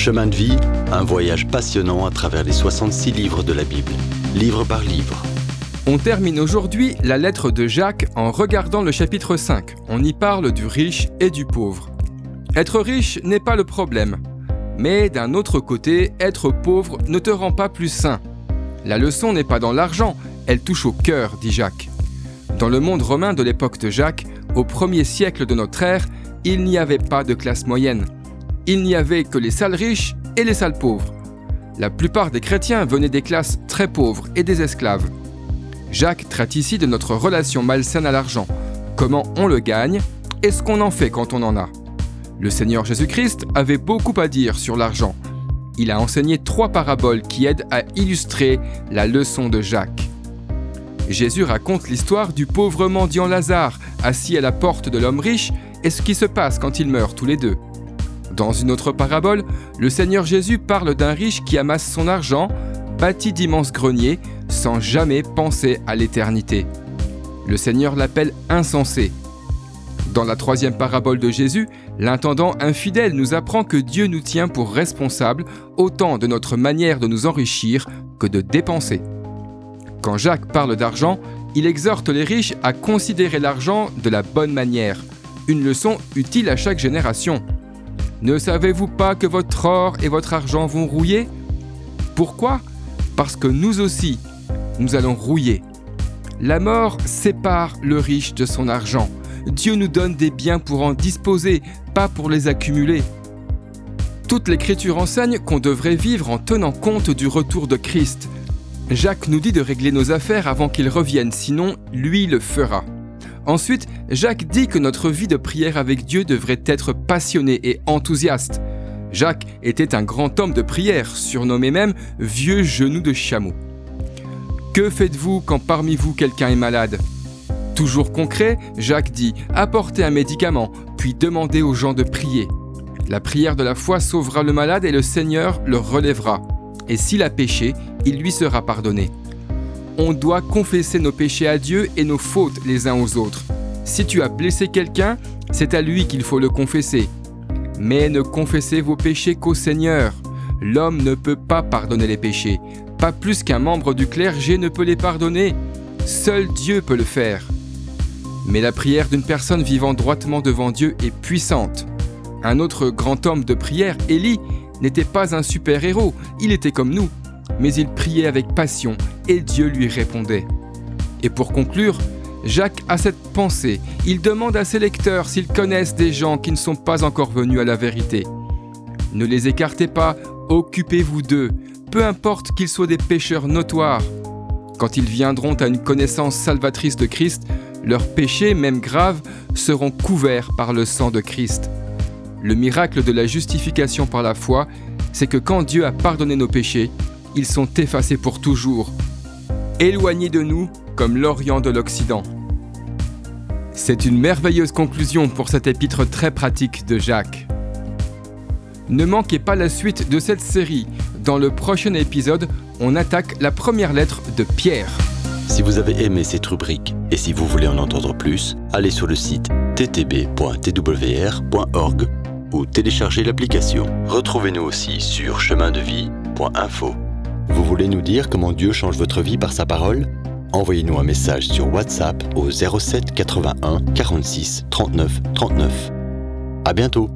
Chemin de vie, un voyage passionnant à travers les 66 livres de la Bible, livre par livre. On termine aujourd'hui la lettre de Jacques en regardant le chapitre 5. On y parle du riche et du pauvre. Être riche n'est pas le problème. Mais d'un autre côté, être pauvre ne te rend pas plus sain. La leçon n'est pas dans l'argent, elle touche au cœur, dit Jacques. Dans le monde romain de l'époque de Jacques, au premier siècle de notre ère, il n'y avait pas de classe moyenne. Il n'y avait que les sales riches et les sales pauvres. La plupart des chrétiens venaient des classes très pauvres et des esclaves. Jacques traite ici de notre relation malsaine à l'argent, comment on le gagne et ce qu'on en fait quand on en a. Le Seigneur Jésus-Christ avait beaucoup à dire sur l'argent. Il a enseigné trois paraboles qui aident à illustrer la leçon de Jacques. Jésus raconte l'histoire du pauvre mendiant Lazare, assis à la porte de l'homme riche, et ce qui se passe quand ils meurent tous les deux. Dans une autre parabole, le Seigneur Jésus parle d'un riche qui amasse son argent, bâtit d'immenses greniers, sans jamais penser à l'éternité. Le Seigneur l'appelle insensé. Dans la troisième parabole de Jésus, l'intendant infidèle nous apprend que Dieu nous tient pour responsables autant de notre manière de nous enrichir que de dépenser. Quand Jacques parle d'argent, il exhorte les riches à considérer l'argent de la bonne manière, une leçon utile à chaque génération. Ne savez-vous pas que votre or et votre argent vont rouiller? Pourquoi? Parce que nous aussi, nous allons rouiller. La mort sépare le riche de son argent. Dieu nous donne des biens pour en disposer, pas pour les accumuler. Toute l'Écriture enseigne qu'on devrait vivre en tenant compte du retour de Christ. Jacques nous dit de régler nos affaires avant qu'il revienne, sinon lui le fera. Ensuite, Jacques dit que notre vie de prière avec Dieu devrait être passionnée et enthousiaste. Jacques était un grand homme de prière, surnommé même Vieux genou de chameau. Que faites-vous quand parmi vous quelqu'un est malade? Toujours concret, Jacques dit apportez un médicament, puis demandez aux gens de prier. La prière de la foi sauvera le malade et le Seigneur le relèvera. Et s'il a péché, il lui sera pardonné. On doit confesser nos péchés à Dieu et nos fautes les uns aux autres. Si tu as blessé quelqu'un, c'est à lui qu'il faut le confesser. Mais ne confessez vos péchés qu'au Seigneur. L'homme ne peut pas pardonner les péchés, pas plus qu'un membre du clergé ne peut les pardonner. Seul Dieu peut le faire. Mais la prière d'une personne vivant droitement devant Dieu est puissante. Un autre grand homme de prière, Élie, n'était pas un super-héros, il était comme nous, mais il priait avec passion et Dieu lui répondait. Et pour conclure, Jacques a cette pensée. Il demande à ses lecteurs s'ils connaissent des gens qui ne sont pas encore venus à la vérité. Ne les écartez pas, occupez-vous d'eux, peu importe qu'ils soient des pécheurs notoires. Quand ils viendront à une connaissance salvatrice de Christ, leurs péchés, même graves, seront couverts par le sang de Christ. Le miracle de la justification par la foi, c'est que quand Dieu a pardonné nos péchés, ils sont effacés pour toujours, éloignés de nous comme l'Orient de l'Occident. C'est une merveilleuse conclusion pour cet épître très pratique de Jacques. Ne manquez pas la suite de cette série. Dans le prochain épisode, on attaque la première lettre de Pierre. Si vous avez aimé cette rubrique et si vous voulez en entendre plus, allez sur le site ttb.twr.org ou téléchargez l'application. Retrouvez-nous aussi sur chemindevie.info. Vous voulez nous dire comment Dieu change votre vie par sa parole? Envoyez-nous un message sur WhatsApp au 07 81 46 39 39. À bientôt